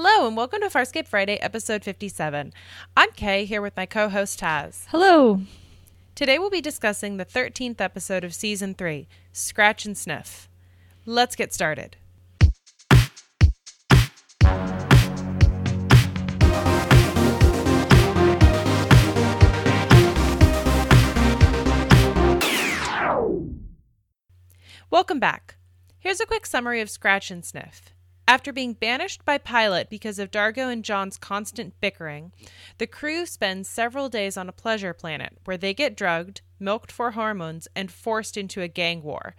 Hello, and welcome to Farscape Friday, episode 57. I'm Kay, here with my co host Taz. Hello. Today we'll be discussing the 13th episode of season 3, Scratch and Sniff. Let's get started. Welcome back. Here's a quick summary of Scratch and Sniff. After being banished by Pilot because of Dargo and John's constant bickering, the crew spends several days on a pleasure planet where they get drugged, milked for hormones, and forced into a gang war.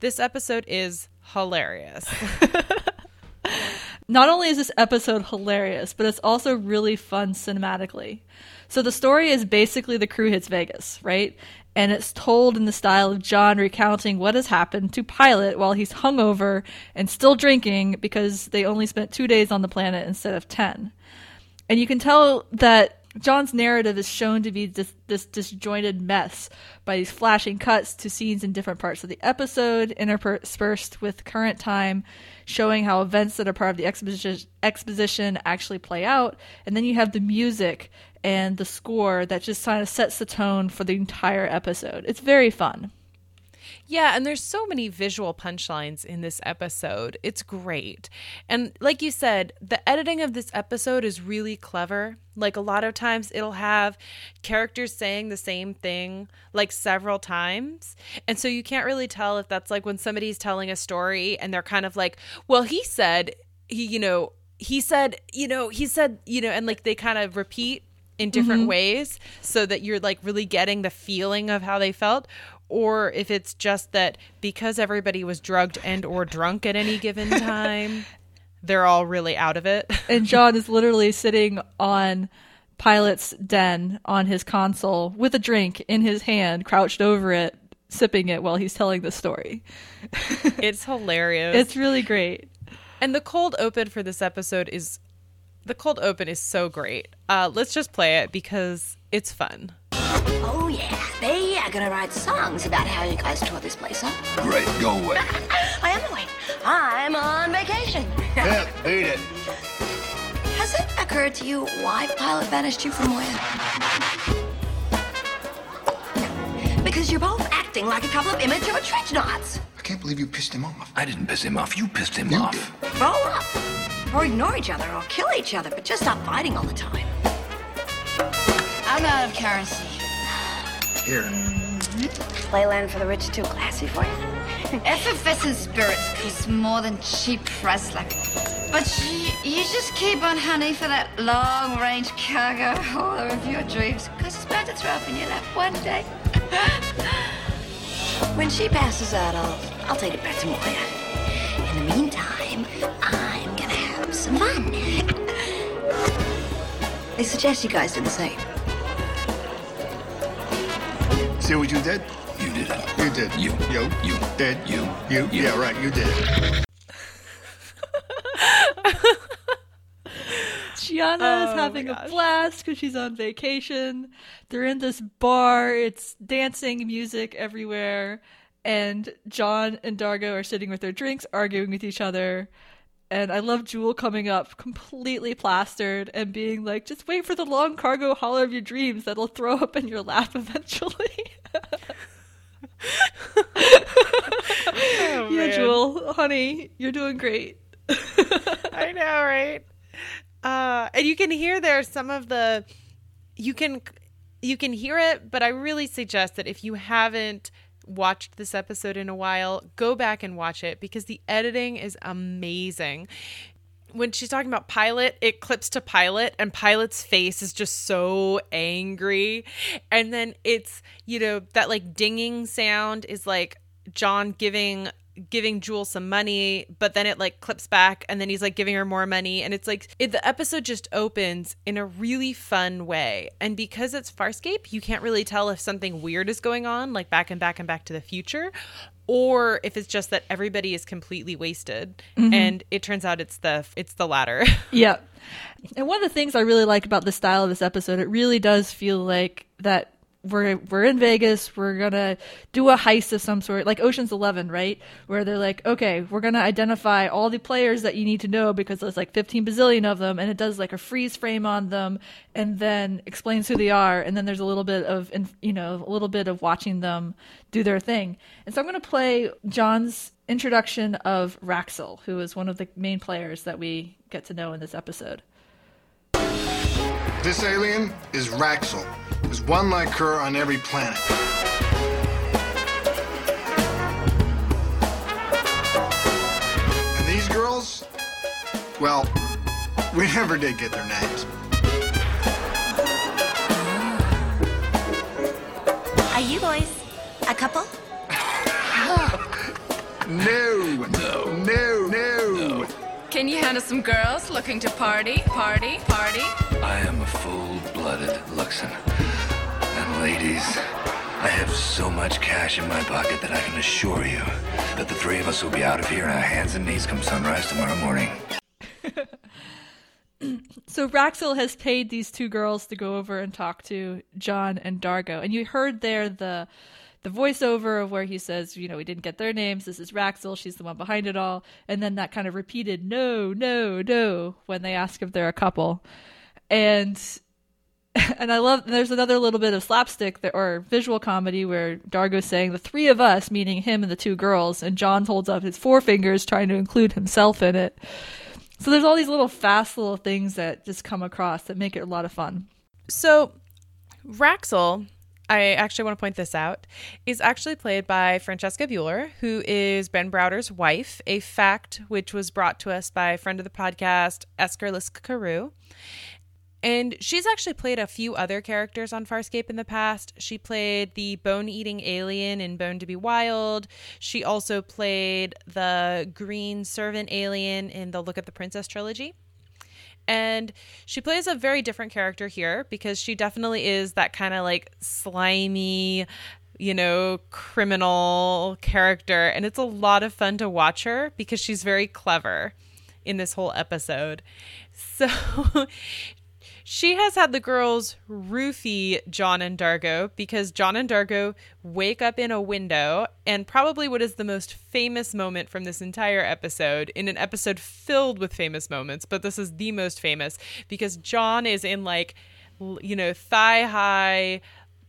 This episode is hilarious. Not only is this episode hilarious, but it's also really fun cinematically. So the story is basically the crew hits Vegas, right? And it's told in the style of John recounting what has happened to Pilot while he's hungover and still drinking because they only spent two days on the planet instead of 10. And you can tell that John's narrative is shown to be this, this disjointed mess by these flashing cuts to scenes in different parts of the episode, interspersed with current time, showing how events that are part of the exposition actually play out. And then you have the music and the score that just kind of sets the tone for the entire episode. It's very fun. Yeah, and there's so many visual punchlines in this episode. It's great. And like you said, the editing of this episode is really clever. Like a lot of times it'll have characters saying the same thing like several times. And so you can't really tell if that's like when somebody's telling a story and they're kind of like, "Well, he said, he, you know, he said, you know, he said, you know, and like they kind of repeat in different mm-hmm. ways so that you're like really getting the feeling of how they felt or if it's just that because everybody was drugged and or drunk at any given time they're all really out of it. And john is literally sitting on pilot's den on his console with a drink in his hand crouched over it sipping it while he's telling the story. It's hilarious. It's really great. And the cold open for this episode is the cold open is so great. Uh, let's just play it because it's fun. Oh yeah, they are gonna write songs about how you guys tore this place up. Great, go away. I am away. I'm on vacation. yeah, beat it. Has it occurred to you why Pilot banished you from Moya? Because you're both acting like a couple of immature trench knots. I can't believe you pissed him off. I didn't piss him off. You pissed him you off. Did. Grow up. Or ignore each other, or kill each other, but just stop fighting all the time. I'm out of kerosene. Here. Mm-hmm. Playland for the rich too classy for you. Effervescent spirits cost more than cheap press like. But you, you just keep on honey for that long-range cargo hauler of your dreams, because it's bound to throw up in your lap one day. when she passes out, I'll, I'll take it back to Moya. In the meantime, I'm gonna have some fun. I suggest you guys do the same. See what you did? You did it. You did. You. You. You. Did. You. You. You. Yeah, right. You did it. Chiana is oh having a blast because she's on vacation. They're in this bar. It's dancing, music everywhere and John and Dargo are sitting with their drinks, arguing with each other. And I love Jool coming up completely plastered and being like, just wait for the long cargo hauler of your dreams that'll throw up in your lap eventually. oh, yeah, Jool, honey, you're doing great. I know, right? Uh, and you can hear there some of the, you can, you can hear it, but I really suggest that if you haven't watched this episode in a while, go back and watch it because the editing is amazing. When she's talking about Pilot, it clips to Pilot, and Pilot's face is just so angry. And then it's, you know, that like dinging sound is like John giving giving Jool some money, but then it like clips back and then he's like giving her more money. And it's like it, the episode just opens in a really fun way. And because it's Farscape, you can't really tell if something weird is going on, like back and back and back to the future, or if it's just that everybody is completely wasted. Mm-hmm. And it turns out it's the it's the latter. yeah. And one of the things I really like about the style of this episode, it really does feel like that we're we're in Vegas. We're gonna do a heist of some sort, like Ocean's Eleven, right? Where they're like, okay, we're gonna identify all the players that you need to know because there's like 15 bazillion of them, and it does like a freeze frame on them, and then explains who they are, and then there's a little bit of, you know, a little bit of watching them do their thing. And so I'm gonna play John's introduction of Raxel, who is one of the main players that we get to know in this episode. This alien is Raxel. There's one like her on every planet. And these girls? Well, we never did get their names. Are you boys a couple? No. No. No, no. Can you handle some girls looking to party, party, party? I am a full-blooded Luxan. Ladies, I have so much cash in my pocket that I can assure you that the three of us will be out of here on our hands and knees come sunrise tomorrow morning. So Raxel has paid these two girls to go over and talk to John and Dargo, and you heard there the the voiceover of where he says, you know, we didn't get their names. This is Raxel. She's the one behind it all. And then that kind of repeated, no, no, no, when they ask if they're a couple. And and I love there's another little bit of slapstick that, or visual comedy where Dargo's saying the three of us, meaning him and the two girls, and John holds up his four fingers trying to include himself in it. So there's all these little fast little things that just come across that make it a lot of fun. So, Raxel, I actually want to point this out, is actually played by Francesca Buller, who is Ben Browder's wife, a fact which was brought to us by a friend of the podcast, Esker Lisk Carew. And she's actually played a few other characters on Farscape in the past. She played the bone eating alien in Bone to Be Wild. She also played the green servant alien in the Look at the Princess trilogy. And she plays a very different character here because she definitely is that kind of like slimy, you know, criminal character. And it's a lot of fun to watch her because she's very clever in this whole episode. So she has had the girls roofie John and Dargo because John and Dargo wake up in a window and probably what is the most famous moment from this entire episode in an episode filled with famous moments, but this is the most famous because John is in like you know, thigh high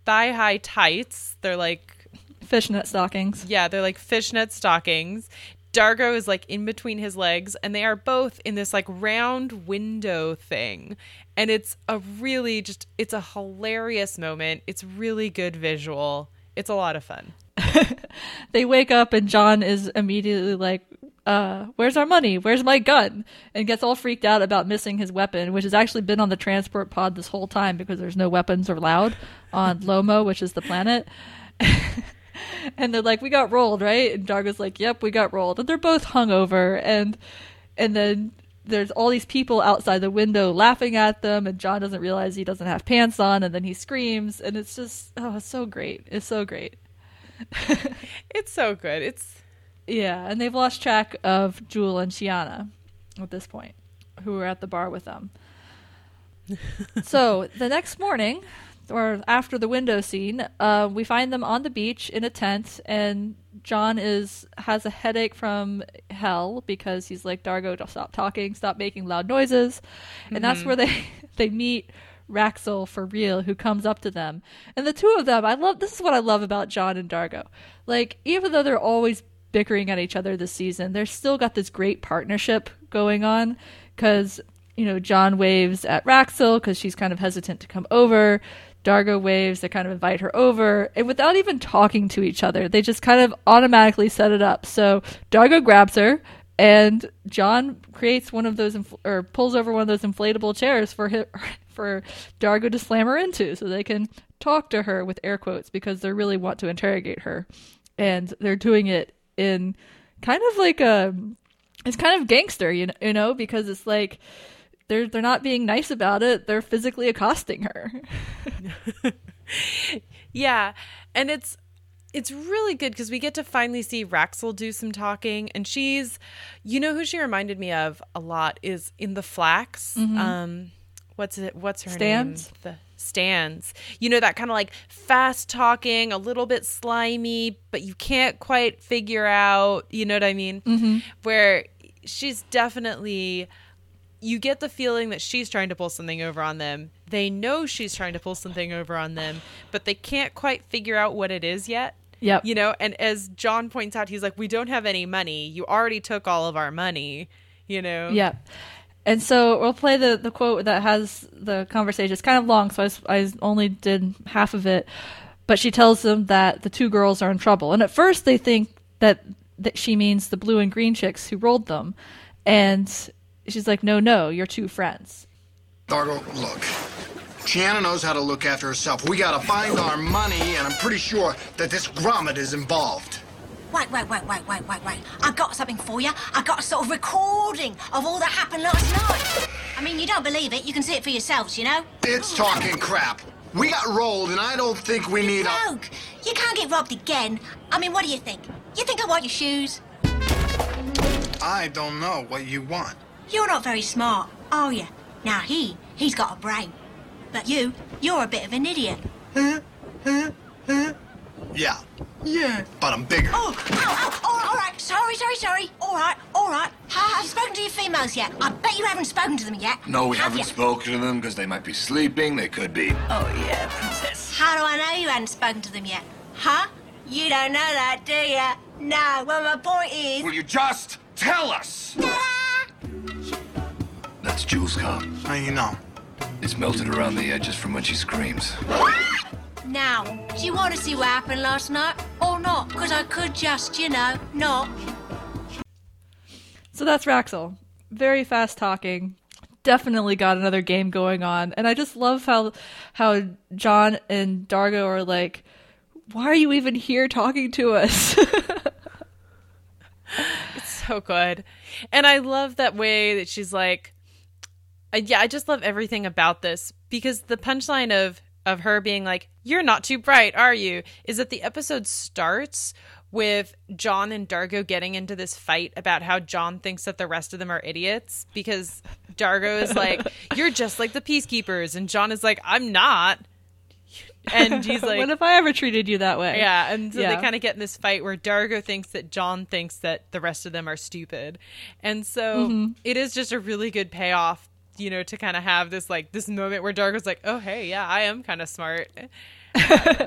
thigh high tights. They're like fishnet stockings. Yeah, they're like fishnet stockings. Dargo is like in between his legs, and they are both in this like round window thing. And it's a really just, it's a hilarious moment. It's really good visual. It's a lot of fun. they wake up, and John is immediately like, uh, where's our money? Where's my gun? And gets all freaked out about missing his weapon, which has actually been on the transport pod this whole time because there's no weapons allowed on Lomo, which is the planet. and they're like, "We got rolled, right?" And Dargo's like, "Yep, we got rolled." And they're both hungover, and and then there's all these people outside the window laughing at them, and John doesn't realize he doesn't have pants on, and then he screams, and it's just oh, it's so great, it's so great. it's so good. It's yeah, and they've lost track of Jool and Chiana at this point, who are at the bar with them. so the next morning, or after the window scene, uh, we find them on the beach in a tent, and John is has a headache from hell because he's like Dargo, stop talking, stop making loud noises, and mm-hmm. that's where they they meet Raxel for real, who comes up to them, and the two of them, I love. This is what I love about John and Dargo. Like even though they're always bickering at each other this season, they're still got this great partnership going on because you know, John waves at Raxel because she's kind of hesitant to come over. Dargo waves to kind of invite her over, and without even talking to each other, they just kind of automatically set it up. So Dargo grabs her, and John creates one of those infl- or pulls over one of those inflatable chairs for him, for Dargo to slam her into, so they can talk to her with air quotes because they really want to interrogate her, and they're doing it in kind of like a it's kind of gangster, you know, you know because it's like they're they're not being nice about it. They're physically accosting her. yeah, and it's it's really good because we get to finally see Raxel do some talking, and she's, you know, who she reminded me of a lot is in the Flax. Mm-hmm. Um, what's it? What's her Staanz? name? The stands. You know, that kind of like fast talking, a little bit slimy, but you can't quite figure out, you know what I mean? Mm-hmm. Where she's definitely, you get the feeling that she's trying to pull something over on them. They know she's trying to pull something over on them, but they can't quite figure out what it is yet. Yep. You know, and as John points out, he's like, we don't have any money. You already took all of our money, you know? Yeah. And so we'll play the, the quote that has the conversation. It's kind of long, so I, I only did half of it. But she tells them that the two girls are in trouble. And at first they think that, that she means the blue and green chicks who rolled them. And she's like, no, no, you're two friends. Dargo, look. Chiana knows how to look after herself. We gotta find our money, and I'm pretty sure that this grommet is involved. Wait, wait, wait, wait, wait, wait, wait. I got something for you. I got a sort of recording of all that happened last night. I mean, you don't believe it. You can see it for yourselves, you know? It's talking crap. We got rolled, and I don't think we need a. Rogue, you can't get robbed again. I mean, what do you think? You think I want your shoes? I don't know what you want. You're not very smart, are you? Now he, he's got a brain. But you, you're a bit of an idiot. Huh? Huh? Huh? Yeah. Yeah. But I'm bigger. Oh, oh, oh, all, all right. Sorry, sorry, sorry. All right, all right. Ha, have you spoken to your females yet? I bet you haven't spoken to them yet. No, we Have haven't ya? spoken to them because they might be sleeping. They could be. Oh, yeah, princess. How do I know you haven't spoken to them yet? Huh? You don't know that, do you? No, well, my point is... Will you just tell us? That's Jool's car. How you know? It's melted around the edges from when she screams. Now, do you want to see what happened last night? Or not? Because I could just, you know, not. So that's Raxel. Very fast talking. Definitely got another game going on. And I just love how how John and Dargo are like, why are you even here talking to us? so good. And I love that way that she's like, uh, yeah, I just love everything about this because the punchline of of her being like, "You're not too bright, are you?" is that the episode starts with John and Dargo getting into this fight about how John thinks that the rest of them are idiots because Dargo is like, "You're just like the peacekeepers," and John is like, "I'm not." And he's like, when if I ever treated you that way? yeah, and so Yeah. they kind of get in this fight where Dargo thinks that John thinks that the rest of them are stupid. And so Mm-hmm. it is just a really good payoff, you know, to kind of have this like this moment where Dargo's like, "Oh, hey, yeah, I am kind of smart." Uh,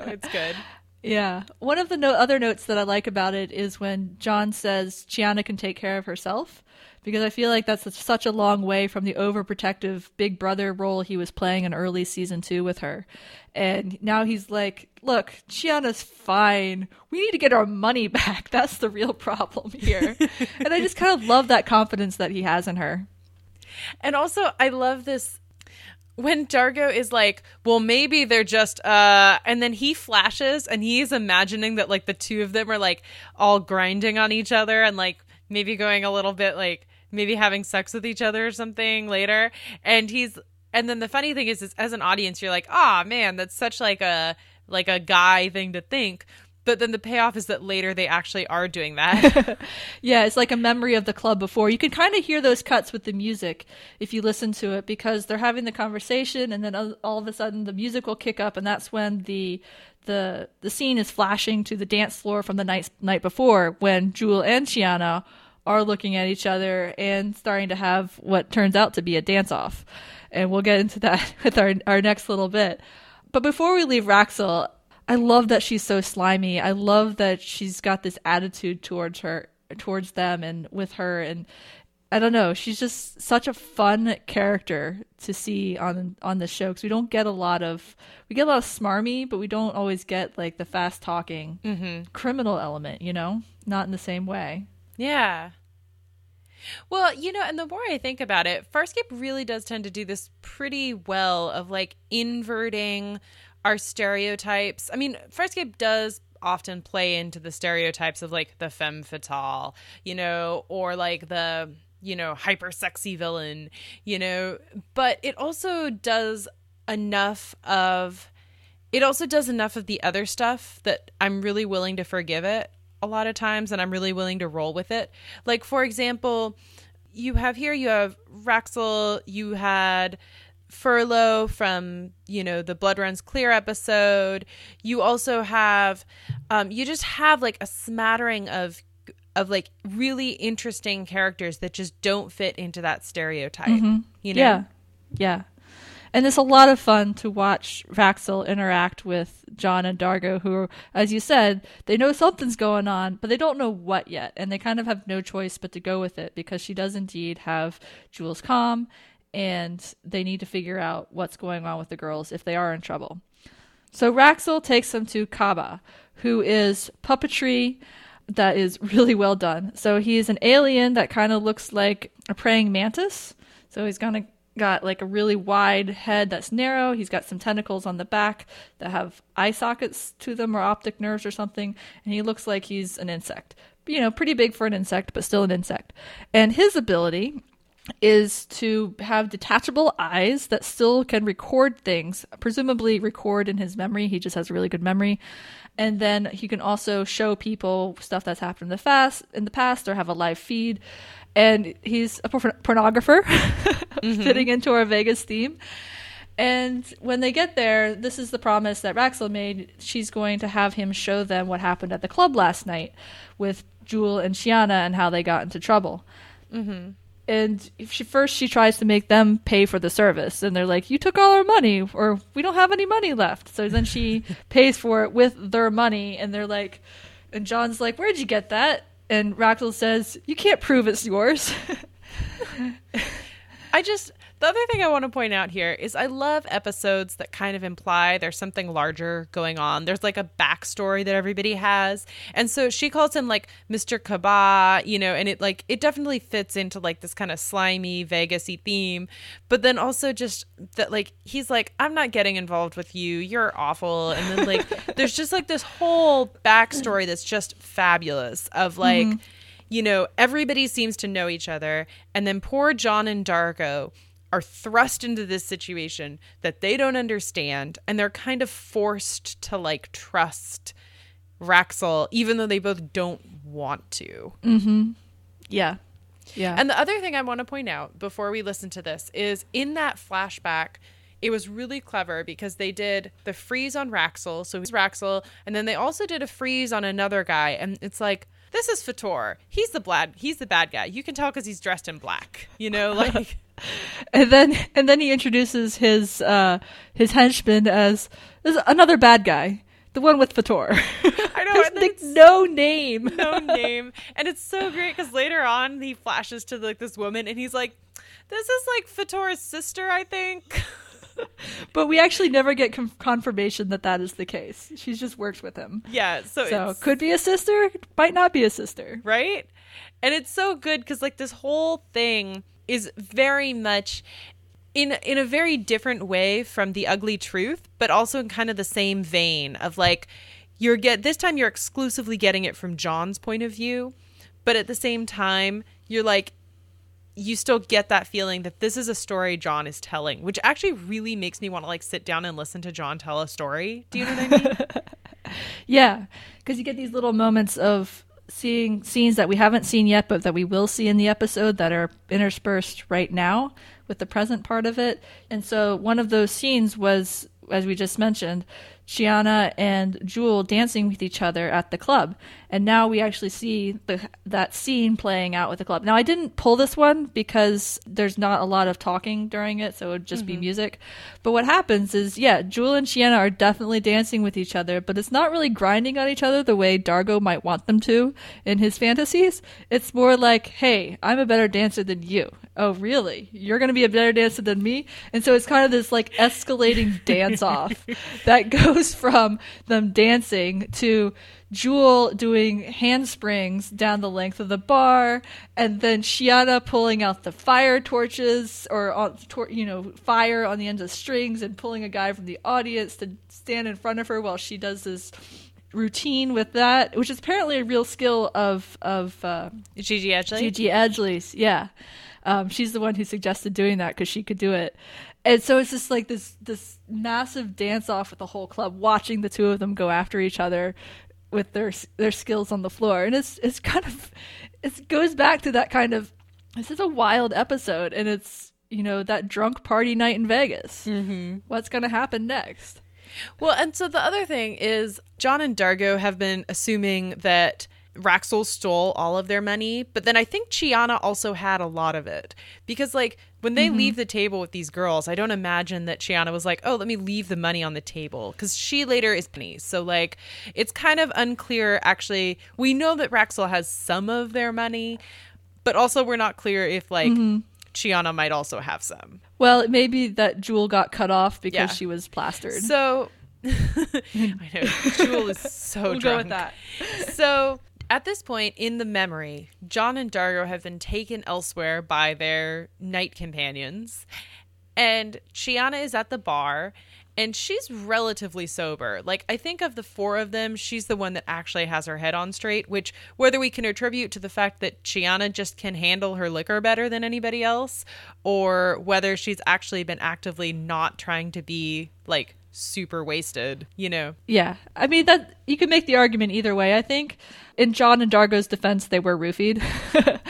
it's good. Yeah. One of the no- other notes that I like about it is when John says Chiana can take care of herself, because I feel like that's such a long way from the overprotective big brother role he was playing in early season two with her. And now he's like, look, Chiana's fine. We need to get our money back. That's the real problem here. and I just kind of love that confidence that he has in her. And also, I love this when Dargo is like, "Well, maybe they're just uh," and then he flashes and he's imagining that like the two of them are like all grinding on each other and like maybe going a little bit like maybe having sex with each other or something later. And he's and then the funny thing is, is as an audience, you're like, "Ah, man, that's such like a like a guy thing to think." But then the payoff is that later they actually are doing that. Yeah, it's like a memory of the club before. You can kind of hear those cuts with the music if you listen to it because they're having the conversation and then all of a sudden the music will kick up and that's when the the the scene is flashing to the dance floor from the night night before when Jool and Chiana are looking at each other and starting to have what turns out to be a dance off. And we'll get into that with our our next little bit. But before we leave Raxel, I love that she's so slimy. I love that she's got this attitude towards her, towards them, and with her. And I don't know, she's just such a fun character to see on on the show because we don't get a lot of we get a lot of smarmy, but we don't always get like the fast talking mm-hmm. criminal element. You know, not in the same way. Yeah. Well, you know, and the more I think about it, Farscape really does tend to do this pretty well of like inverting our stereotypes. I mean, Farscape does often play into the stereotypes of like the femme fatale, you know, or like the, you know, hyper sexy villain, you know, but it also does enough of it also does enough of the other stuff that I'm really willing to forgive it a lot of times and I'm really willing to roll with it. Like for example, you have here you have Raxel, you had Furlow from you know the Blood Runs Clear episode. You also have, um, you just have like a smattering of of like really interesting characters that just don't fit into that stereotype. You know? Yeah. Yeah. And it's a lot of fun to watch Raxel interact with John and Dargo, who, as you said, they know something's going on, but they don't know what yet. And they kind of have no choice but to go with it because she does indeed have Jool's comm, and they need to figure out what's going on with the girls if they are in trouble. So Raxel takes them to Kaba, who is puppetry that is really well done. So he's an alien that kind of looks like a praying mantis. So he's of got like a really wide head that's narrow. He's got some tentacles on the back that have eye sockets to them or optic nerves or something. And he looks like he's an insect. You know, pretty big for an insect, but still an insect. And his ability is to have detachable eyes that still can record things, presumably record in his memory. He just has a really good memory. And then he can also show people stuff that's happened in the fast in the past or have a live feed. And he's a por- pornographer, mm-hmm. fitting into our Vegas theme. And when they get there, this is the promise that Raxel made. She's going to have him show them what happened at the club last night with Jewel and Shiana and how they got into trouble. Mm-hmm. And she first she tries to make them pay for the service. And they're like you took all our money or we don't have any money left. So then she pays for it with their money. And they're like and john's like where'd you get that and Raxel says you can't prove it's yours. I just the other thing I want to point out here is I love episodes that kind of imply there's something larger going on. There's like a backstory that everybody has. And so she calls him like Mr. Kaba, you know, and it like it definitely fits into like this kind of slimy, Vegasy theme. But then also just that like he's like, I'm not getting involved with you. You're awful. And then like there's just like this whole backstory that's just fabulous of like mm-hmm. you know, everybody seems to know each other. And then poor John and Dargo are thrust into this situation that they don't understand. And they're kind of forced to like trust Raxel, even though they both don't want to. Mhm. yeah yeah And the other thing I want to point out before we listen to this is in that flashback, it was really clever because they did the freeze on Raxel, so he's Raxel, and then they also did a freeze on another guy, and it's like this is Fator. He's the bad. He's the bad guy. You can tell because he's dressed in black. You know, like and then and then he introduces his uh his henchman as, as another bad guy the one with Fator. I know, There's and like no name. no name, and it's so great because later on he flashes to like this woman, and he's like, "This is like Fator's sister, I think." But we actually never get com- confirmation that that is the case. She's just works with him. yeah, so So could be a sister, might not be a sister. right? And it's so good because like this whole thing is very much in in a very different way from the ugly truth, but also in kind of the same vein of like you're get this time you're exclusively getting it from John's point of view, but at the same time you're like you still get that feeling that this is a story John is telling, which actually really makes me want to like sit down and listen to John tell a story. Do you know what I mean? Yeah, because you get these little moments of seeing scenes that we haven't seen yet, but that we will see in the episode that are interspersed right now with the present part of it. And so one of those scenes was, as we just mentioned, Chiana and Jool dancing with each other at the club. And now we actually see the, that scene playing out with the club. Now, I didn't pull this one because there's not a lot of talking during it, so it would just be mm-hmm. music. But what happens is, yeah, Jool and Chiana are definitely dancing with each other, but it's not really grinding on each other the way Dargo might want them to in his fantasies. It's more like, hey, I'm a better dancer than you. Oh, really? You're going to be a better dancer than me? And so it's kind of this like escalating dance off that goes from them dancing to Jool doing handsprings down the length of the bar, and then Chiana pulling out the fire torches or you know fire on the end of strings and pulling a guy from the audience to stand in front of her while she does this routine with that, which is apparently a real skill of of uh, Gigi Edgley. Gigi Edgley's. Yeah, um, she's the one who suggested doing that because she could do it. And so it's just like this this massive dance off with the whole club, watching the two of them go after each other with their their skills on the floor, and it's it's kind of it goes back to that kind of this is a wild episode, and it's you know, that drunk party night in Vegas. Mm-hmm. What's going to happen next? Well, and so the other thing is John and Dargo have been assuming that Raxel stole all of their money, but then I think Chiana also had a lot of it. Because like when they mm-hmm. leave the table with these girls, I don't imagine that Chiana was like, "Oh, let me leave the money on the table" cuz she later is penny. So like it's kind of unclear actually. We know that Raxel has some of their money, but also we're not clear if like mm-hmm. Chiana might also have some. Well, it may be that Jool got cut off because Yeah. she was plastered. So I know Jool is so we'll drunk. go with that. So at this point in the memory, John and Dargo have been taken elsewhere by their night companions, and Chiana is at the bar. And she's relatively sober. Like, I think of the four of them, she's the one that actually has her head on straight, which, whether we can attribute to the fact that Chiana just can handle her liquor better than anybody else, or whether she's actually been actively not trying to be, like, super wasted, you know? Yeah, I mean that you can make the argument either way. I think in John and Dargo's defense, they were roofied,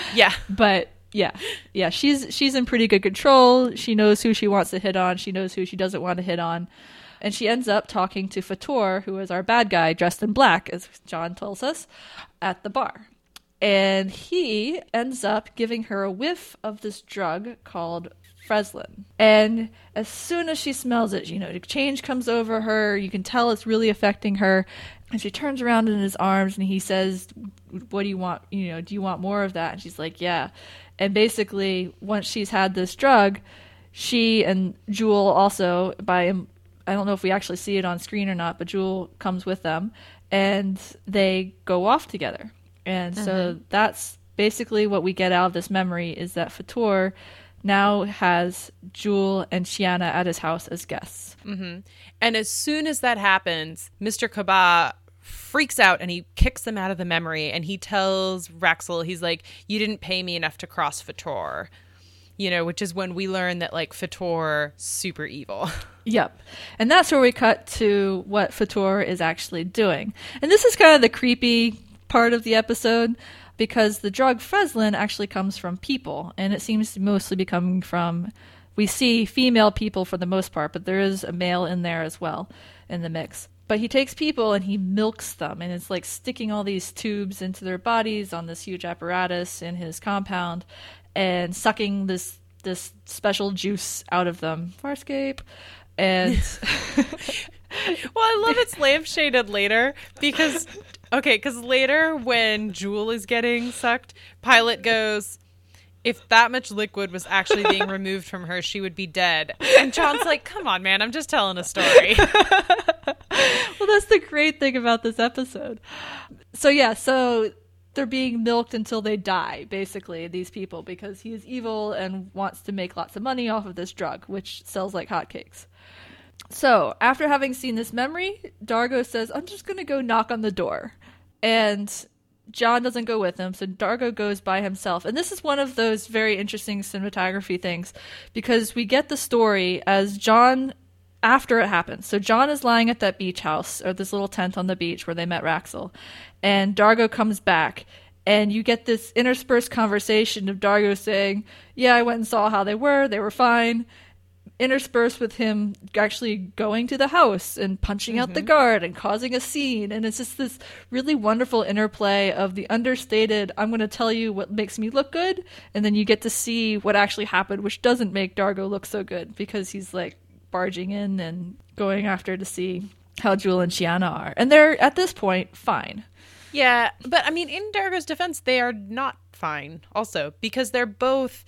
Yeah. but yeah, yeah, she's she's in pretty good control. She knows who she wants to hit on. She knows who she doesn't want to hit on, and she ends up talking to Fator, who is our bad guy dressed in black, as John tells us, at the bar. And he ends up giving her a whiff of this drug called Freslin. And as soon as she smells it, you know, the change comes over her. You can tell it's really affecting her. And she turns around in his arms and he says, What do you want? You know, do you want more of that? And she's like, Yeah. And basically, once she's had this drug, she and Jool also, by um, I don't know if we actually see it on screen or not, but Jool comes with them and they go off together. And so mm-hmm. that's basically what we get out of this memory is that Fator now has Jool and Chiana at his house as guests. Mm-hmm. And as soon as that happens, Mr. Kaba freaks out and he kicks them out of the memory and he tells Raxel, he's like, You didn't pay me enough to cross Fator. You know, which is when we learn that like Fator super evil. Yep. And that's where we cut to what Fator is actually doing. And this is kind of the creepy part of the episode because the drug Freslin actually comes from people and it seems to mostly be coming from we see female people for the most part, but there is a male in there as well in the mix. But he takes people and he milks them and it's like sticking all these tubes into their bodies on this huge apparatus in his compound and sucking this this special juice out of them. Farscape. And Well, I love it's lampshaded later because okay, because later when Jool is getting sucked, Pilot goes, "If that much liquid was actually being removed from her, she would be dead." And John's like, "Come on, man, I'm just telling a story." well, that's the great thing about this episode. So yeah, so they're being milked until they die, basically, these people, because he is evil and wants to make lots of money off of this drug, which sells like hotcakes. So, after having seen this memory, Dargo says, I'm just going to go knock on the door. And John doesn't go with him, so Dargo goes by himself. And this is one of those very interesting cinematography things because we get the story as John after it happens. So John is lying at that beach house or this little tent on the beach where they met Raxel, and Dargo comes back. And you get this interspersed conversation of Dargo saying, Yeah, I went and saw how they were. They were fine interspersed with him actually going to the house and punching out the mm-hmm. guard and causing a scene. And it's just this really wonderful interplay of the understated, I'm going to tell you what makes me look good. And then you get to see what actually happened, which doesn't make Dargo look so good because he's like barging in and going after to see how Jool and Chiana are. And they're at this point fine. Yeah, but I mean, in Dargo's defense, they are not fine also because they're both.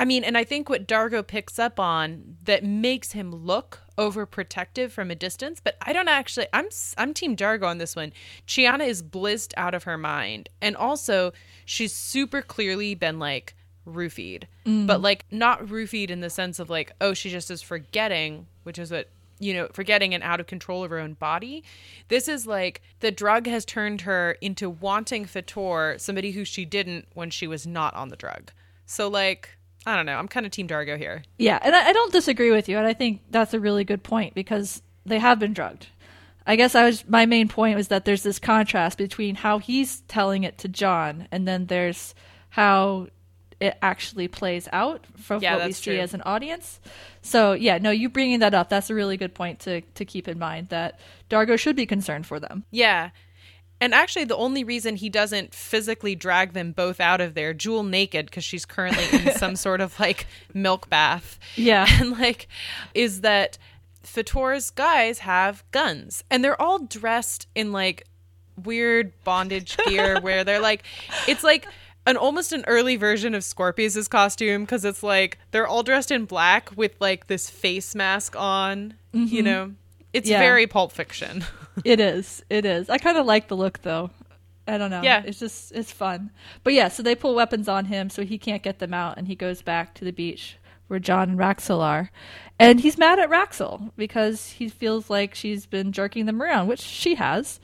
I mean, and I think what Dargo picks up on that makes him look overprotective from a distance, but I don't actually. I'm I'm Team Dargo on this one. Chiana is blitzed out of her mind, and also she's super clearly been like roofied, mm-hmm. but like not roofied in the sense of like, oh, she just is forgetting, which is what you know, forgetting and out of control of her own body. This is like the drug has turned her into wanting Fator, somebody who she didn't when she was not on the drug. So, like, I don't know. I'm kind of Team Dargo here. Yeah, and I, I don't disagree with you, and I think that's a really good point because they have been drugged. I guess I was my main point was that there's this contrast between how he's telling it to John, and then there's how it actually plays out from Yeah, what we see true. as an audience. So yeah, no, you bringing that up, that's a really good point to to keep in mind that Dargo should be concerned for them. Yeah. And actually, the only reason he doesn't physically drag them both out of there, Jool naked, because she's currently in some sort of like milk bath. Yeah. And like, is that Fator's guys have guns and they're all dressed in like weird bondage gear where they're like, it's like, an almost an early version of Scorpius' costume because it's like they're all dressed in black with like this face mask on, you mm-hmm. know. It's Yeah. very Pulp Fiction. It is. It is. I kind of like the look though. I don't know. Yeah. It's just it's fun. But yeah, so they pull weapons on him so he can't get them out and he goes back to the beach where John and Raxel are. And he's mad at Raxel because he feels like she's been jerking them around, which she has.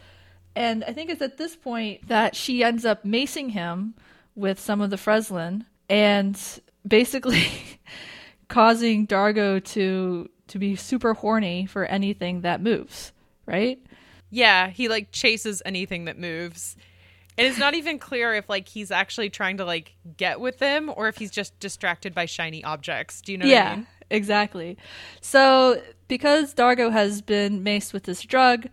And I think it's at this point that she ends up macing him with some of the Freslin and basically causing Dargo to to be super horny for anything that moves, right? Yeah, he like chases anything that moves. And it's not even clear if like he's actually trying to like get with them or if he's just distracted by shiny objects. Do you know what yeah, I mean? exactly. So because Dargo has been maced with this drug,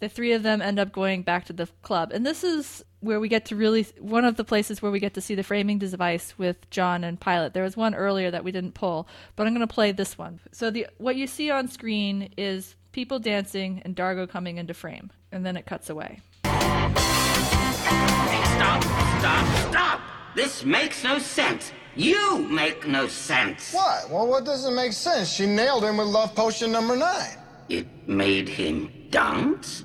the three of them end up going back to the club, and this is where we get to really one of the places where we get to see the framing device with John and Pilot. There was one earlier that we didn't pull, but I'm going to play this one. So the what you see on screen is people dancing and Dargo coming into frame, and then it cuts away. Stop, stop, stop! This makes no sense. You make no sense. What? Well, what doesn't make sense? She nailed him with love potion number nine. It made him dance?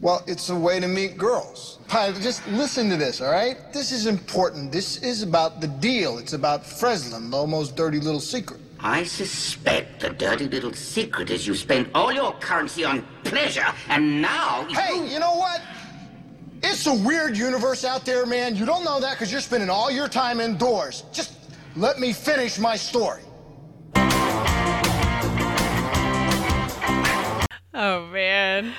Well, it's a way to meet girls. Pilot, just listen to this, all right? This is important. This is about the deal. It's about Freslin, the almost dirty little secret. I suspect the dirty little secret is you spend all your currency on pleasure, and now you... Hey, you know what? It's a weird universe out there, man. You don't know that because you're spending all your time indoors. Just let me finish my story. Oh man.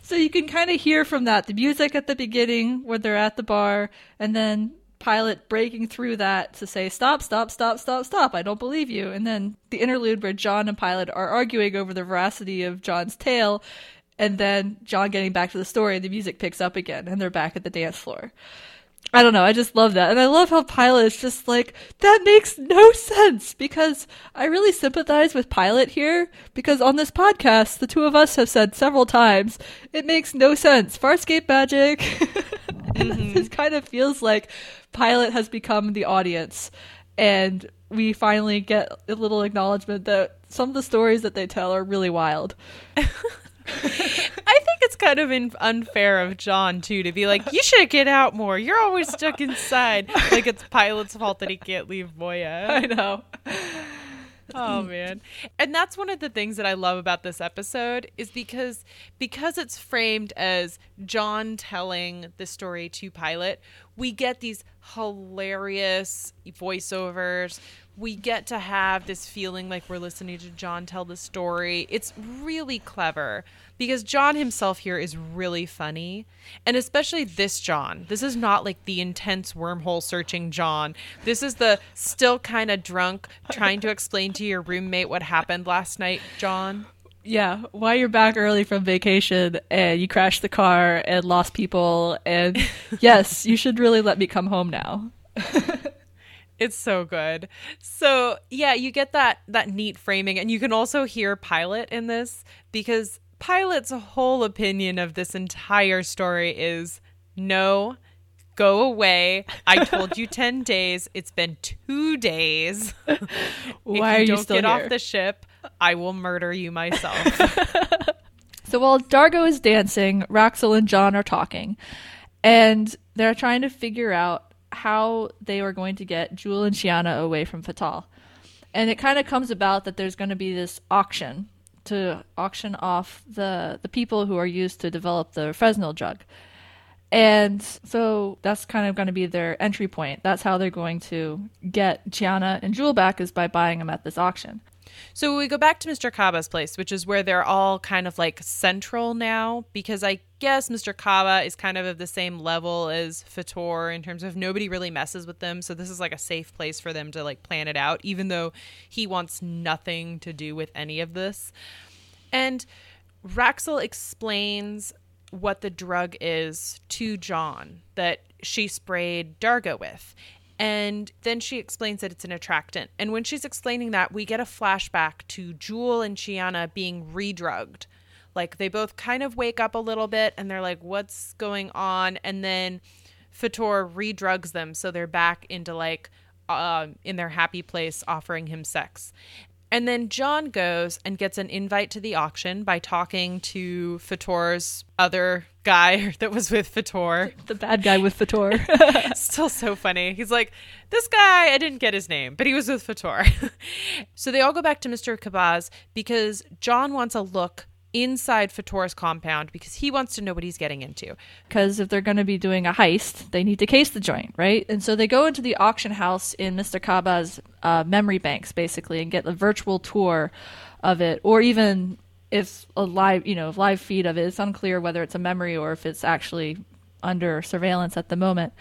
So you can kind of hear from that the music at the beginning where they're at the bar, and then Pilot breaking through that to say, Stop, stop, stop, stop, stop, I don't believe you. And then the interlude where John and Pilot are arguing over the veracity of John's tale, and then John getting back to the story, and the music picks up again, and they're back at the dance floor. I don't know. I just love that. And I love how Pilot is just like, that makes no sense because I really sympathize with Pilot here because on this podcast, the two of us have said several times, it makes no sense. Farscape magic. Mm-hmm. this kind of feels like Pilot has become the audience. And we finally get a little acknowledgement that some of the stories that they tell are really wild. I think it's kind of in- unfair of John too to be like, you should get out more. You're always stuck inside. Like it's Pilot's fault that he can't leave Moya. I know. Oh man. And that's one of the things that I love about this episode is because because it's framed as John telling the story to Pilot, we get these hilarious voiceovers. We get to have this feeling like we're listening to John tell the story. It's really clever because John himself here is really funny. And especially this John. This is not like the intense wormhole searching John. This is the still kind of drunk trying to explain to your roommate what happened last night, John. Yeah, why you're back early from vacation and you crashed the car and lost people and yes, you should really let me come home now. It's so good. So yeah, you get that that neat framing, and you can also hear Pilot in this because Pilot's whole opinion of this entire story is no, go away. I told you ten days. It's been two days. Why if are you you don't still get here? off the ship, I will murder you myself. So while Dargo is dancing, Raxel and John are talking, and they're trying to figure out how they are going to get Jool and Chiana away from Fator. And it kind of comes about that there's going to be this auction to auction off the the people who are used to develop the Freslin drug. And so that's kind of going to be their entry point. That's how they're going to get Chiana and Jool back is by buying them at this auction. So we go back to Mr. Kaba's place, which is where they're all kind of like central now, because I guess Mr. Kaba is kind of of the same level as Fator in terms of nobody really messes with them. So this is like a safe place for them to like plan it out, even though he wants nothing to do with any of this. And Raxel explains what the drug is to John that she sprayed Dargo with. And then she explains that it's an attractant. And when she's explaining that, we get a flashback to Jool and Chiana being redrugged. Like they both kind of wake up a little bit and they're like, what's going on? And then Fator redrugs them. So they're back into like, uh, in their happy place offering him sex. And then John goes and gets an invite to the auction by talking to Fator's other guy that was with Fator. The bad guy with Fator. Still so funny. He's like, this guy, I didn't get his name, but he was with Fator. so they all go back to Mr. Kaba's because John wants a look inside Fator's compound because he wants to know what he's getting into. Because if they're going to be doing a heist, they need to case the joint, right? And so they go into the auction house in Mr. Kaba's uh, memory banks, basically, and get a virtual tour of it, or even if a live, you know, live feed of it. It's unclear whether it's a memory or if it's actually under surveillance at the moment.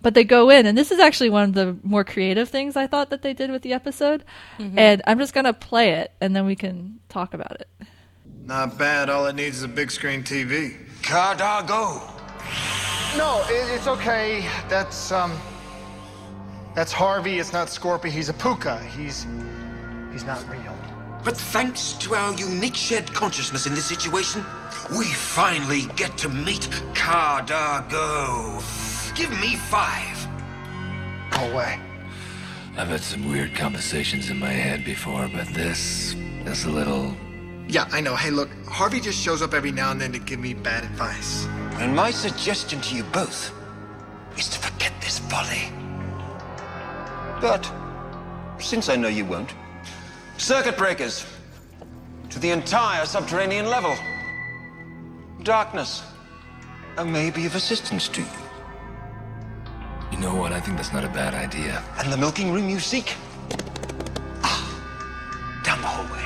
But they go in, and this is actually one of the more creative things I thought that they did with the episode. Mm-hmm. And I'm just going to play it, and then we can talk about it. Not bad. All it needs is a big screen TV. Cardago. No, it, it's okay. That's um, that's Harvey. It's not Scorpio. He's a pooka. He's he's not real. But thanks to our unique shared consciousness in this situation, we finally get to meet Cardago. Give me five. Go away. I've had some weird conversations in my head before, but this is a little yeah, I know. Hey, look, Harvey just shows up every now and then to give me bad advice. And my suggestion to you both is to forget this folly. But, since I know you won't, circuit breakers to the entire subterranean level. Darkness. And maybe of assistance to you. You know what? I think that's not a bad idea. And the milking room you seek? Ah, down the hallway.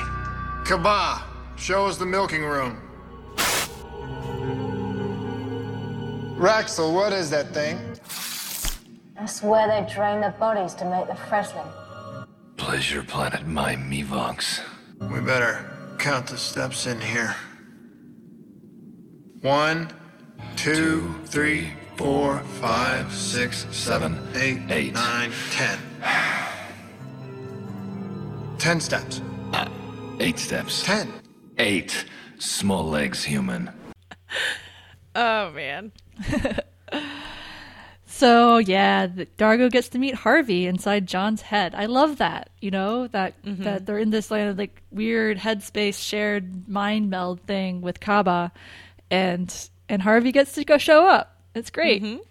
Kaba, Show us the milking room. Raxil, what is that thing? That's where they drain the bodies to make the Freslin. Pleasure Planet my Mivonks. We better count the steps in here. One, two, two three, four, five, six, seven, eight, eight. nine, ten. Ten steps. Uh, eight steps. Ten. Eight. Small legs human. oh, man. so, yeah, Dargo gets to meet Harvey inside John's head. I love that, you know, that mm-hmm. that they're in this land of like weird headspace shared mind meld thing with Kaba and and Harvey gets to go show up. It's great. Mm-hmm.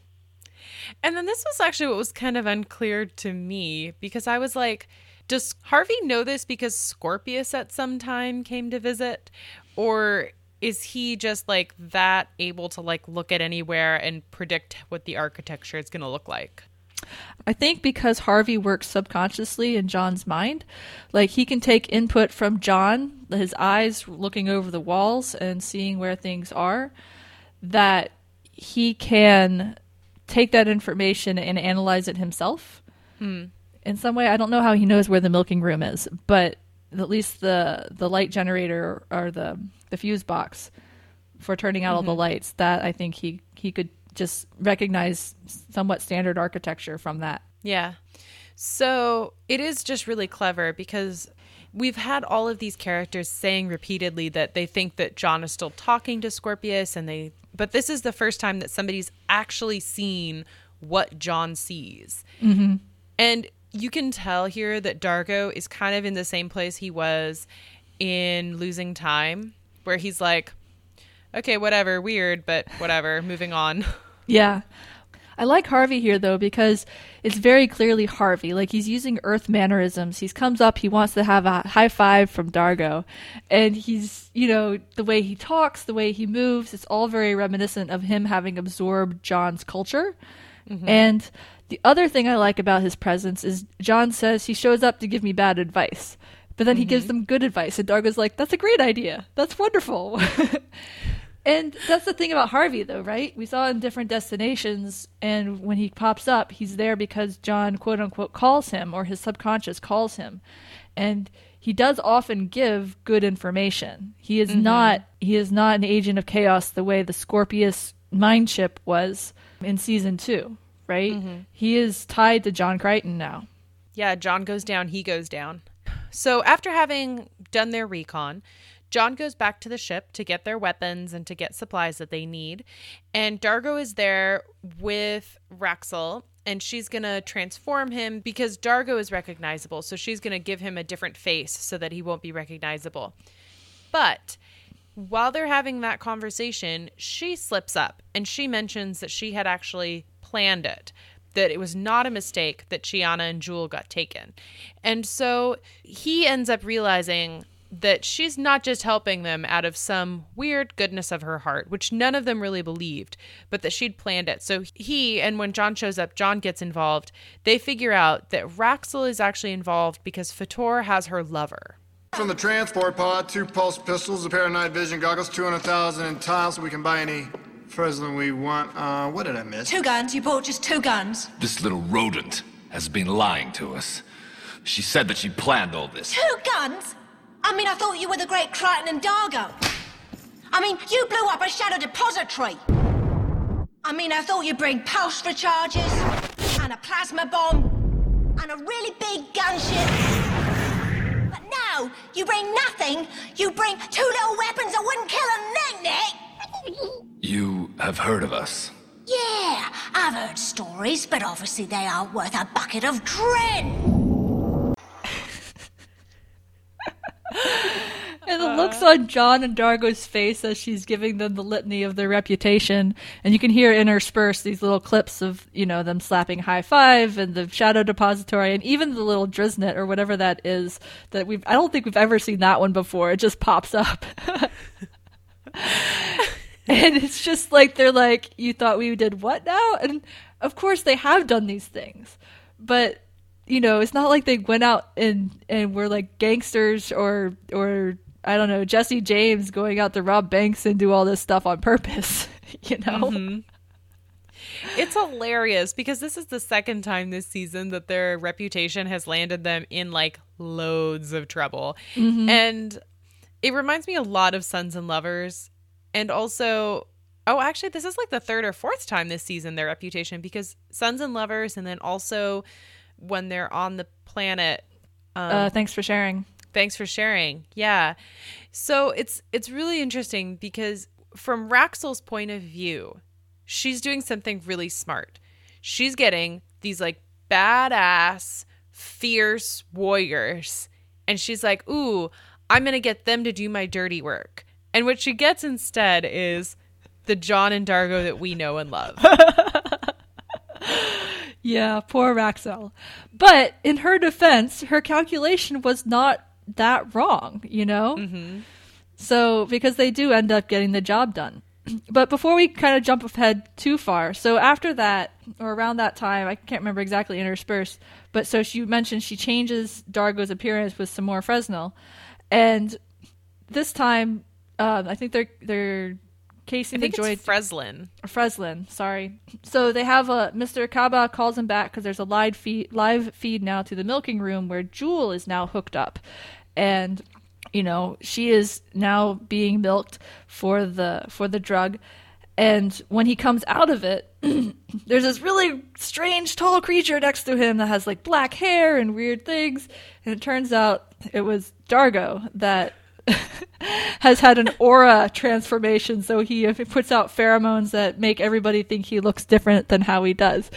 And then this was actually what was kind of unclear to me because I was like, does Harvey know this because Scorpius at some time came to visit? Or is he just like that able to like look at anywhere and predict what the architecture is going to look like? I think because Harvey works subconsciously in John's mind, like he can take input from John, his eyes looking over the walls and seeing where things are, that he can take that information and analyze it himself. Hmm in some way. I don't know how he knows where the milking room is, but at least the the light generator or the the fuse box for turning out mm-hmm. all the mm-hmm. lights that I think he he could just recognize somewhat standard architecture from that. Yeah. So it is just really clever because we've had all of these characters saying repeatedly that they think that John is still talking to Scorpius and they but this is the first time that somebody's actually seen what John sees. Mm-hmm. And you can tell here that Dargo is kind of in the same place he was in Losing Time, where he's like, okay, whatever, weird, but whatever, moving on. Yeah. I like Harvey here though because it's very clearly Harvey. Like he's using Earth mannerisms. He comes up, he wants to have a high five from Dargo, and he's you know the way he talks, the way he moves. It's all very reminiscent of him having absorbed John's culture. Mm-hmm. And the other thing I like about his presence is John says he shows up to give me bad advice. But then he gives mm-hmm. them good advice, and Dargo's like, "That's a great idea. That's wonderful." And that's the thing about Harvey, though, right? We saw in different destinations, and when he pops up, he's there because John, quote unquote, calls him, or his subconscious calls him. And he does often give good information. He is mm-hmm. not he is not an agent of chaos the way the Scorpius mind chip was in season two, right? Mm-hmm. He is tied to John Crichton now. Yeah, John goes down, he goes down. So after having done their recon, John goes back to the ship to get their weapons and to get supplies that they need. And Dargo is there with Raxil, and she's going to transform him because Dargo is recognizable. So she's going to give him a different face so that he won't be recognizable. But while they're having that conversation, she slips up and she mentions that she had actually planned it, that it was not a mistake that Chiana and Jool got taken. And so he ends up realizing that she's not just helping them out of some weird goodness of her heart, which none of them really believed, but that she'd planned it. So he, and when John shows up, John gets involved. They figure out that Raxil is actually involved because Fator has her lover. From the transport pod, two pulse pistols, a pair of night vision goggles, 200,000 in tiles so we can buy any Freslin we want. Uh, what did I miss? Two guns. You bought just two guns. This little rodent has been lying to us. She said that she planned all this. Two guns? I mean, I thought you were the great Crichton and Dargo. I mean, you blew up a shadow depository. I mean, I thought you'd bring pulse recharges and a plasma bomb and a really big gunship. But no, you bring nothing. You bring two little weapons that wouldn't kill a nick-nick. You have heard of us. Yeah, I've heard stories, but obviously they aren't worth a bucket of dread. And the looks on John and Dargo's face as she's giving them the litany of their reputation, and you can hear interspersed these little clips of you know them slapping high five and the shadow depository, and even the little Drisnet or whatever that is that we've. I don't think we've ever seen that one before. It just pops up. and it's just like they're like, "You thought we did what now?" And of course they have done these things, but you know, it's not like they went out and and were like gangsters or or I don't know Jesse James going out to rob banks and do all this stuff on purpose. You know, mm-hmm. It's hilarious because this is the second time this season that their reputation has landed them in like loads of trouble. Mm-hmm. And it reminds me a lot of Sons and Lovers. And also, oh, actually, this is like the third or fourth time this season their reputation because Sons and Lovers, and then also when they're on the planet uh, thanks for sharing. Thanks for sharing. Yeah. So it's it's really interesting because from Raxil's point of view, she's doing something really smart. She's getting these like badass, fierce warriors and she's like, "Ooh, I'm going to get them to do my dirty work." And what she gets instead is the John and Dargo that we know and love. Yeah, poor Raxil. But in her defense, her calculation was not that wrong, you know? Mm-hmm. So, because they do end up getting the job done. But before we kind of jump ahead too far, so after that, or around that time, I can't remember exactly interspersed, but so she mentioned she changes Dargo's appearance with some more Freslin. And this time, uh, I think they're, they're casing I think it's Freslin. Freslin, sorry. So they have a Mr. Kaba calls him back because there's a live feed, live feed now to the milking room where Jool is now hooked up, and you know she is now being milked for the for the drug. And when he comes out of it, there's this really strange tall creature next to him that has like black hair and weird things. And it turns out it was Dargo that has had an aura transformation, so he puts out pheromones that make everybody think he looks different than how he does.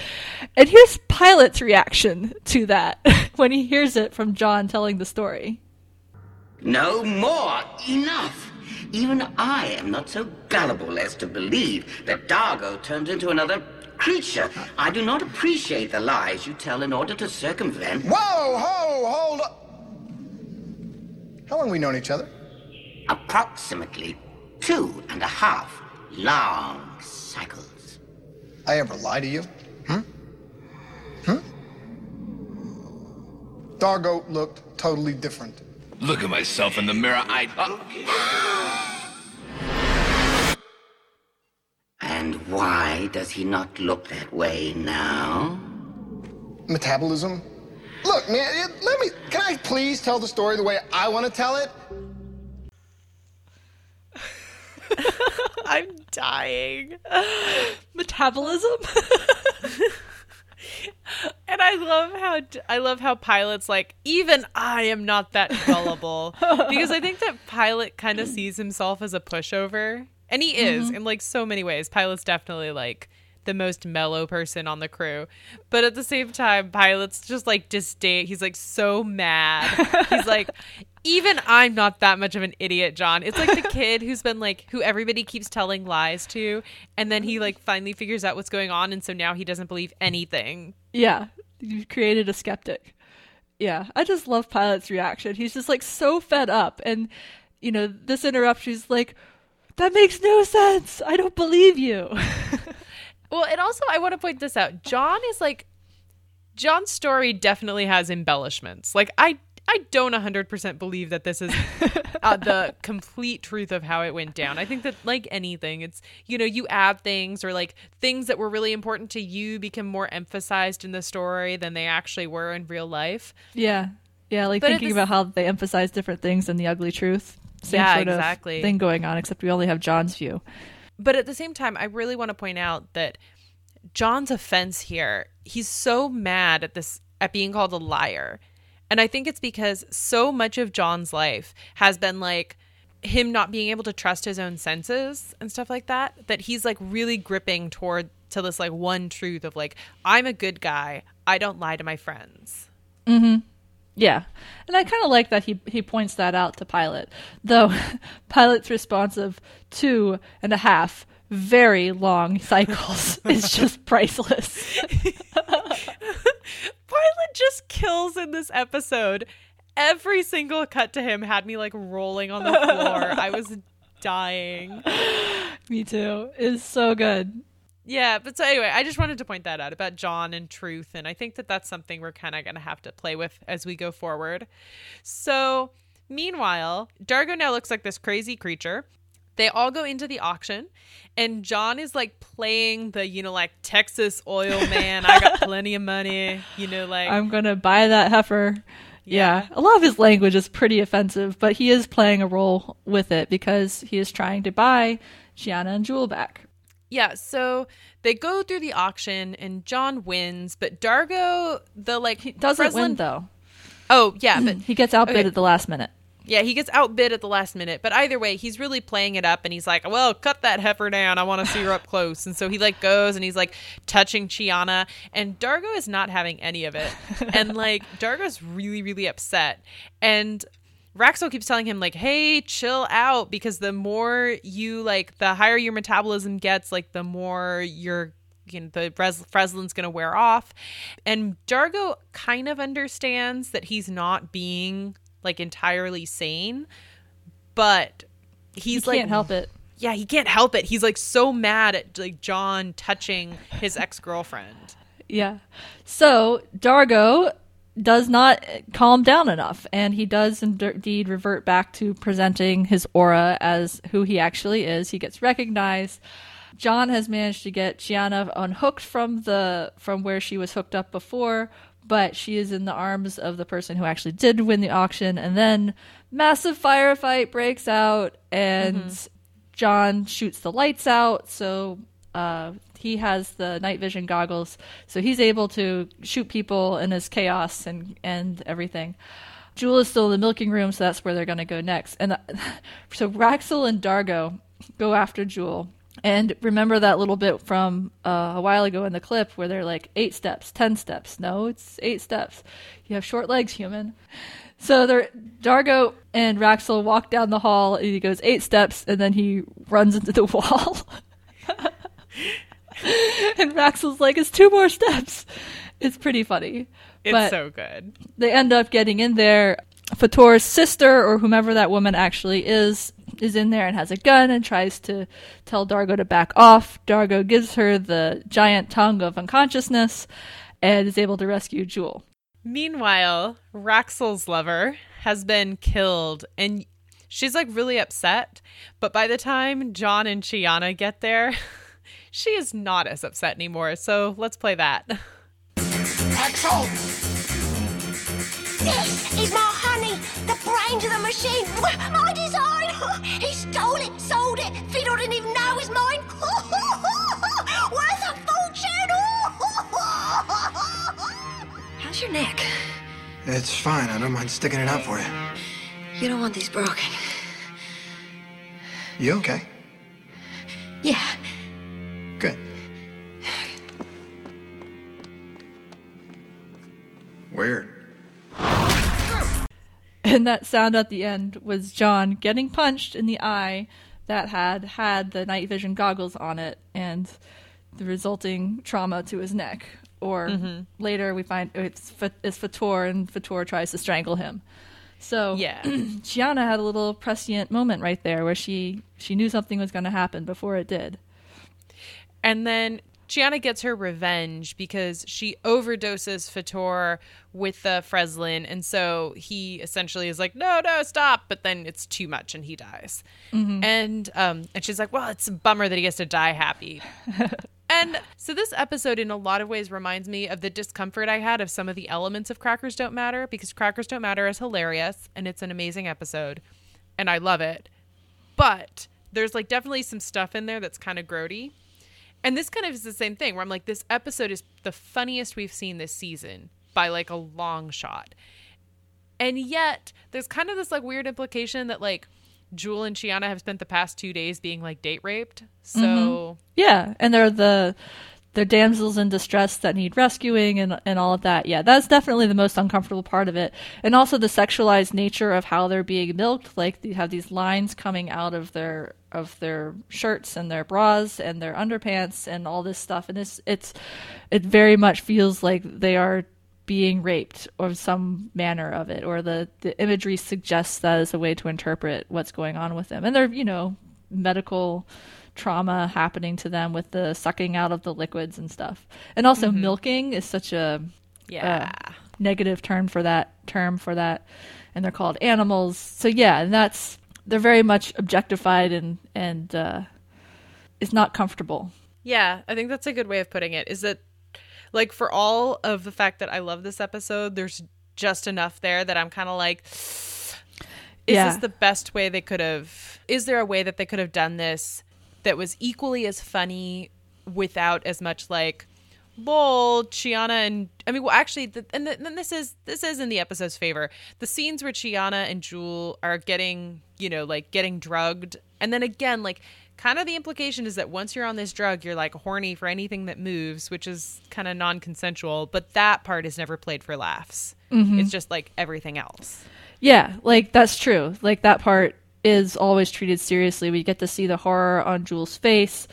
And here's Pilot's reaction to that when he hears it from John telling the story. No more. Enough. Even I am not so gullible as to believe that Dargo turned into another creature. I do not appreciate the lies you tell in order to circumvent. Whoa, ho, hold up. How long have we known each other? Approximately two and a half long cycles. I ever lie to you? Hmm? Hmm? Dargo looked totally different. Look at myself in the mirror. I. uh, And why does he not look that way now? Metabolism? Look, man, let me. Can I please tell the story the way I want to tell it? I'm dying. Metabolism? And I love how I love how Pilot's like even I am not that gullible because I think that Pilot kind of sees himself as a pushover and he is mm-hmm. in like so many ways. Pilot's definitely like the most mellow person on the crew. But at the same time, Pilot's just like disdain. He's like so mad. He's like, even I'm not that much of an idiot, John. It's like the kid who's been like, who everybody keeps telling lies to. And then he mm-hmm. like finally figures out what's going on. And so now he doesn't believe anything. yeah, You've created a skeptic. Yeah, I just love Pilot's reaction. He's just like so fed up. And, you know, this interruption is like, that makes no sense. I don't believe you. Well, and also I want to point this out. John is like John's story definitely has embellishments. Like I I don't 100% believe that this is uh, the complete truth of how it went down. I think that like anything, it's you know, you add things or like things that were really important to you become more emphasized in the story than they actually were in real life. yeah. Yeah, like But thinking the about how they emphasize different things in the ugly truth. Same Yeah, sort exactly. of thing going on, except we only have John's view. But at the same time, I really want to point out that John's offense here, he's so mad at this at being called a liar. And I think it's because so much of John's life has been like him not being able to trust his own senses and stuff like that that he's like really gripping toward to this like one truth of like I'm a good guy. I don't lie to my friends. Mm-hmm. Yeah. And I kind of like that he, he points that out to Pilot. Though Pilot's response of two and a half very long cycles is just priceless. Pilot just kills in this episode. Every single cut to him had me like rolling on the floor. I was dying. Me too. It's so good. Yeah, but so anyway, I just wanted to point that out about John and truth, and I think that that's something we're kind of going to have to play with as we go forward. So, meanwhile, Dargo now looks like this crazy creature. They all go into the auction, and John is like playing the, you know, like Texas oil man. I got plenty of money, you know, like I'm going to buy that heifer. Yeah. A lot of his language is pretty offensive, but he is playing a role with it because he is trying to buy Chiana and Jool back. Yeah, so they go through the auction and John wins, but Dargo, the like He doesn't win though. Oh yeah, but He gets outbid Okay. at the last minute. yeah, he gets outbid at the last minute. But either way, he's really playing it up, and he's like, "Well, cut that heifer down. I want to see her up close." And so he like goes and he's like touching Chiana, and Dargo is not having any of it, and like Dargo's really really upset, and Raxil keeps telling him like, "Hey, chill out," because the more you like, the higher your metabolism gets, like the more you're you know, the Res- Freslin's going to wear off. And Dargo kind of understands that he's not being like entirely sane, but he's He like can't help it. Yeah, he can't help it. He's like so mad at like John touching his ex-girlfriend. Yeah. So Dargo does not calm down enough, and he does indeed revert back to presenting his aura as who he actually is. He gets recognized. John has managed to get Chiana unhooked from the from where she was hooked up before, but she is in the arms of the person who actually did win the auction, and then massive firefight breaks out, and John shoots the lights out, so uh, he has the night vision goggles, so he's able to shoot people in his chaos and and everything. Jool is still in the milking room, so that's where they're going to go next. And uh, so Raxil and Dargo go after Jool. And remember that little bit from uh, a while ago in the clip where they're like eight steps, ten steps. No, it's eight steps. You have short legs, human. So they're Dargo and Raxil walk down the hall. And he goes eight steps, and then he runs into the wall. and Raxil's like, it's two more steps. It's pretty funny. It's But- so good. they end up getting in there. Fator's sister, or whomever that woman actually is, is in there and has a gun and tries to tell Dargo to back off. Dargo gives her the giant tongue of unconsciousness and is able to rescue Jool. Meanwhile, Raxil's lover has been killed and she's like really upset. But by the time John and Chiana get there, she is not as upset anymore. So let's play that. Axel! This is my honey, the brains of the machine. My design. He stole it, sold it. Fiddle didn't even know it was mine. Worth a fortune. How's your neck? It's fine. I don't mind sticking it out for you. You don't want these broken. You okay? Yeah. Good. Weird. And that sound at the end was John getting punched in the eye that had had the night vision goggles on it and the resulting trauma to his neck. Or mm-hmm. later we find it's, Fa- it's Fator and Fator tries to strangle him. So Yeah. Chiana had a little prescient moment right there where she she knew something was going to happen before it did. And then Chiana gets her revenge because she overdoses Fator with the Freslin. And so he essentially is like, no, no, stop. But then it's too much and he dies. And um, and she's like, well, it's a bummer that he has to die happy. and so this episode, in a lot of ways, reminds me of the discomfort I had of some of the elements of Crackers Don't Matter because Crackers Don't Matter is hilarious and it's an amazing episode. And I love it. But there's like definitely some stuff in there that's kind of grody. And this kind of is the same thing where I'm like, this episode is the funniest we've seen this season by like a long shot. And yet, there's kind of this like weird implication that like Jool and Chiana have spent the past two days being like date raped. So mm-hmm. Yeah, and they're the they're damsels in distress that need rescuing and and all of that. Yeah, that's definitely the most uncomfortable part of it. And also the sexualized nature of how they're being milked. Like they have these lines coming out of their of their shirts and their bras and their underpants and all this stuff. And it's it's it very much feels like they are being raped or some manner of it or the the imagery suggests that as a way to interpret what's going on with them and they're you know medical trauma happening to them with the sucking out of the liquids and stuff and also milking is such a yeah. uh, negative term for that term for that and they're called animals so yeah and that's they're very much objectified and and uh it's not comfortable Yeah, I think that's a good way of putting it. Is that like for all of the fact that I love this episode, there's just enough there that I'm kind of like is Yeah. this the best way they could have is there a way that they could have done this that was equally as funny without as much like lol Chiana and I mean well actually the, and then this is this is in the episode's favor. The scenes where Chiana and Jool are getting you know like getting drugged and then again like kind of the implication is that once you're on this drug you're like horny for anything that moves which is kind of non-consensual but that part is never played for laughs. Mm-hmm. It's just like everything else. Yeah, like that's true. Like that part is always treated seriously. We get to see the horror on Jool's face,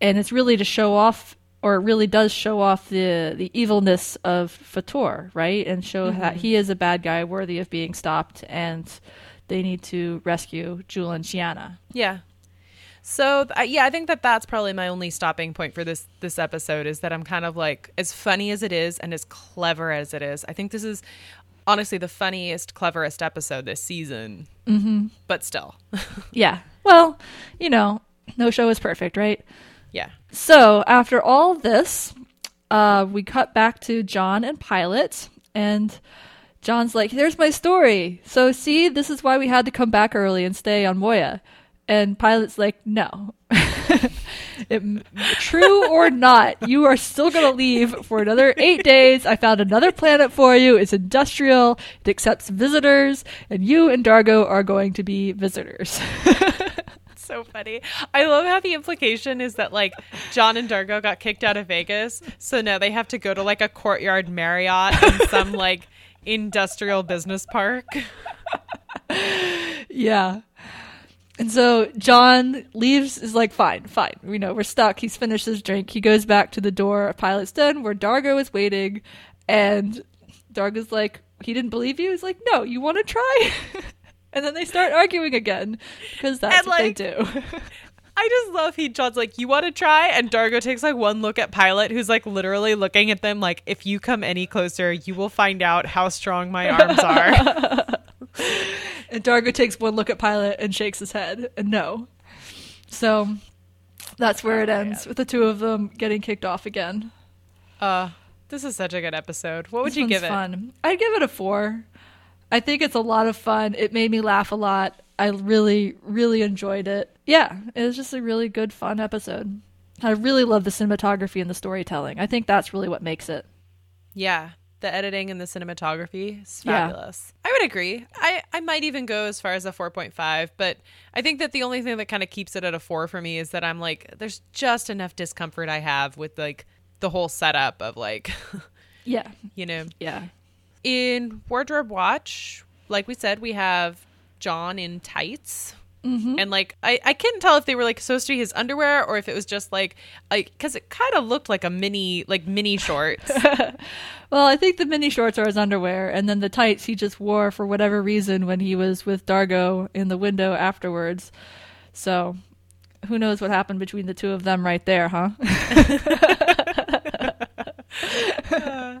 and it's really to show off, or it really does show off the the evilness of Fator, right? And show mm-hmm. that he is a bad guy worthy of being stopped, and they need to rescue Jool and Chiana. Yeah. So yeah, I think that that's probably my only stopping point for this this episode is that I'm kind of like as funny as it is and as clever as it is. I think this is honestly the funniest, cleverest episode this season. Mm-hmm. But still, Yeah. Well, you know, no show is perfect, right? yeah. So after all this, uh, we cut back to John and Pilot, and John's like, "There's my story. So see, this is why we had to come back early and stay on Moya." And Pilot's like, "No." it, true or not, you are still going to leave for another eight days. I found another planet for you. It's industrial. It accepts visitors, and you and Dargo are going to be visitors. So funny. I love how the implication is that like John and Dargo got kicked out of Vegas, so now they have to go to like a courtyard Marriott in some like industrial business park. yeah. And so John leaves, is like, fine, fine. We know we're stuck. He's finished his drink. He goes back to the door of Pilot's Den where Dargo is waiting. And Dargo's like, he didn't believe you? He's like, no, you want to try? and then they start arguing again because that's And, what like- they do. I just love he John's like, you want to try? And Dargo takes like one look at Pilot, who's like literally looking at them like, if you come any closer, you will find out how strong my arms are. and Dargo takes one look at Pilot and shakes his head and no. So that's where it ends with the two of them getting kicked off again. uh, this is such a good episode. What would This you give it? Fun. I'd give it a four. I think it's a lot of fun. It made me laugh a lot. I really, really enjoyed it. Yeah, it was just a really good, fun episode. I really love the cinematography and the storytelling. I think that's really what makes it. Yeah, the editing and the cinematography is Yeah. fabulous. I would agree. I, I might even go as far as a 4.5, but I think that the only thing that kind of keeps it at a 4 for me is that I'm like, there's just enough discomfort I have with like the whole setup of like, Yeah, you know, yeah. in Wardrobe Watch, like we said, we have John in tights. Mm-hmm. And like I, I couldn't tell if they were like supposed to be his underwear or if it was just like like because it kind of looked like a mini like mini shorts. Well, I think the mini shorts are his underwear, and then the tights he just wore for whatever reason when he was with Dargo in the window afterwards. So, who knows what happened between the two of them right there, huh?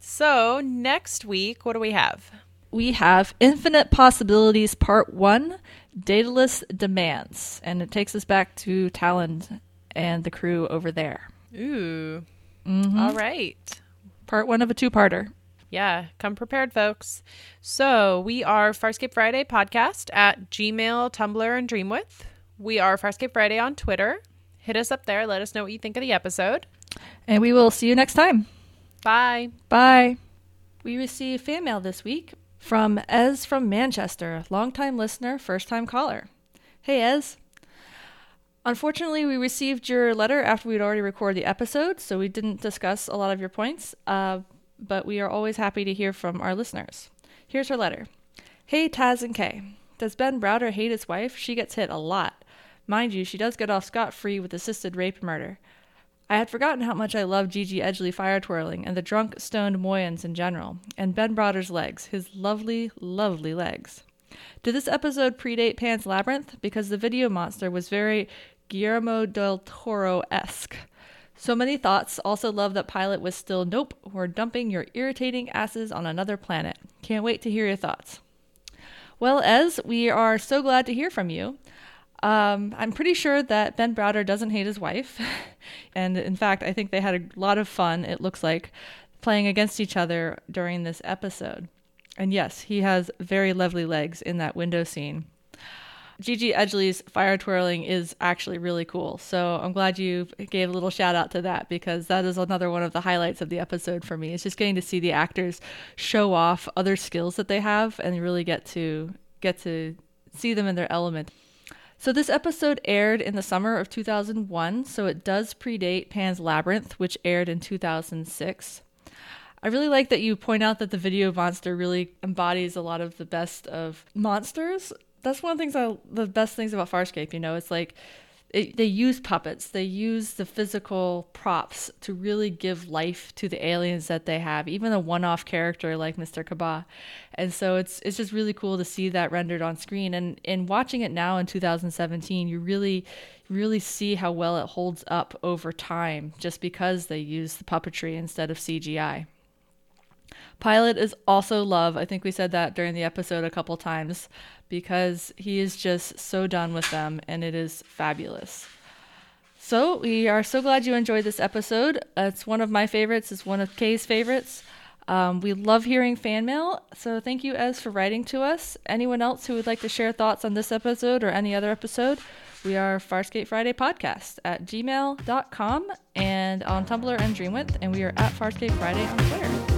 So next week, what do we have? we have Infinite Possibilities Part 1 Daedalus Demands. And it takes us back to Talyn and the crew over there. Ooh. Mm-hmm. All right. Part 1 of a two parter. Yeah, come prepared, folks. So we are Farscape Friday podcast at Gmail, Tumblr, and Dreamwidth. We are Farscape Friday on Twitter. Hit us up there. Let us know what you think of the episode. And we will see you next time. Bye. Bye. We received fan mail this week from Ez from Manchester, longtime listener, first time caller. Hey, Ez. Unfortunately, we received your letter after we'd already recorded the episode, so we didn't discuss a lot of your points, uh, but we are always happy to hear from our listeners. Here's her letter Hey, Taz and Kay. Does Ben Browder hate his wife? She gets hit a lot. Mind you, she does get off scot free with assisted rape murder. I had forgotten how much I loved Gigi Edgley fire twirling and the drunk, stoned Moyans in general, and Ben Browder's legs, his lovely, lovely legs. Did this episode predate Pan's Labyrinth? Because the video monster was very Guillermo del Toro esque. So many thoughts. Also, love that Pilot was still, nope, we're dumping your irritating asses on another planet. Can't wait to hear your thoughts. Well, Ez, we are so glad to hear from you. Um, I'm pretty sure that Ben Browder doesn't hate his wife. and in fact, I think they had a lot of fun, it looks like, playing against each other during this episode. And yes, he has very lovely legs in that window scene. Gigi Edgley's fire twirling is actually really cool. So I'm glad you gave a little shout out to that because that is another one of the highlights of the episode for me. It's just getting to see the actors show off other skills that they have and really get to get to see them in their element. So this episode aired in the summer of 2001, so it does predate Pan's Labyrinth, which aired in 2006. I really like that you point out that the video monster really embodies a lot of the best of monsters. That's one of the things I the best things about Farscape, you know, it's like it, they use puppets, they use the physical props to really give life to the aliens that they have, even a one-off character like Mr. Kaba. And so it's it's just really cool to see that rendered on screen and in watching it now in 2017, you really really see how well it holds up over time just because they use the puppetry instead of CGI. Pilot is also love. I think we said that during the episode a couple times because he is just so done with them and it is fabulous. So, we are so glad you enjoyed this episode. It's one of my favorites, it's one of Kay's favorites. Um, we love hearing fan mail, so thank you, Ez, for writing to us. Anyone else who would like to share thoughts on this episode or any other episode, we are Farscape Friday Podcast at gmail.com and on Tumblr and Dreamwidth, and we are at Farscape Friday on Twitter.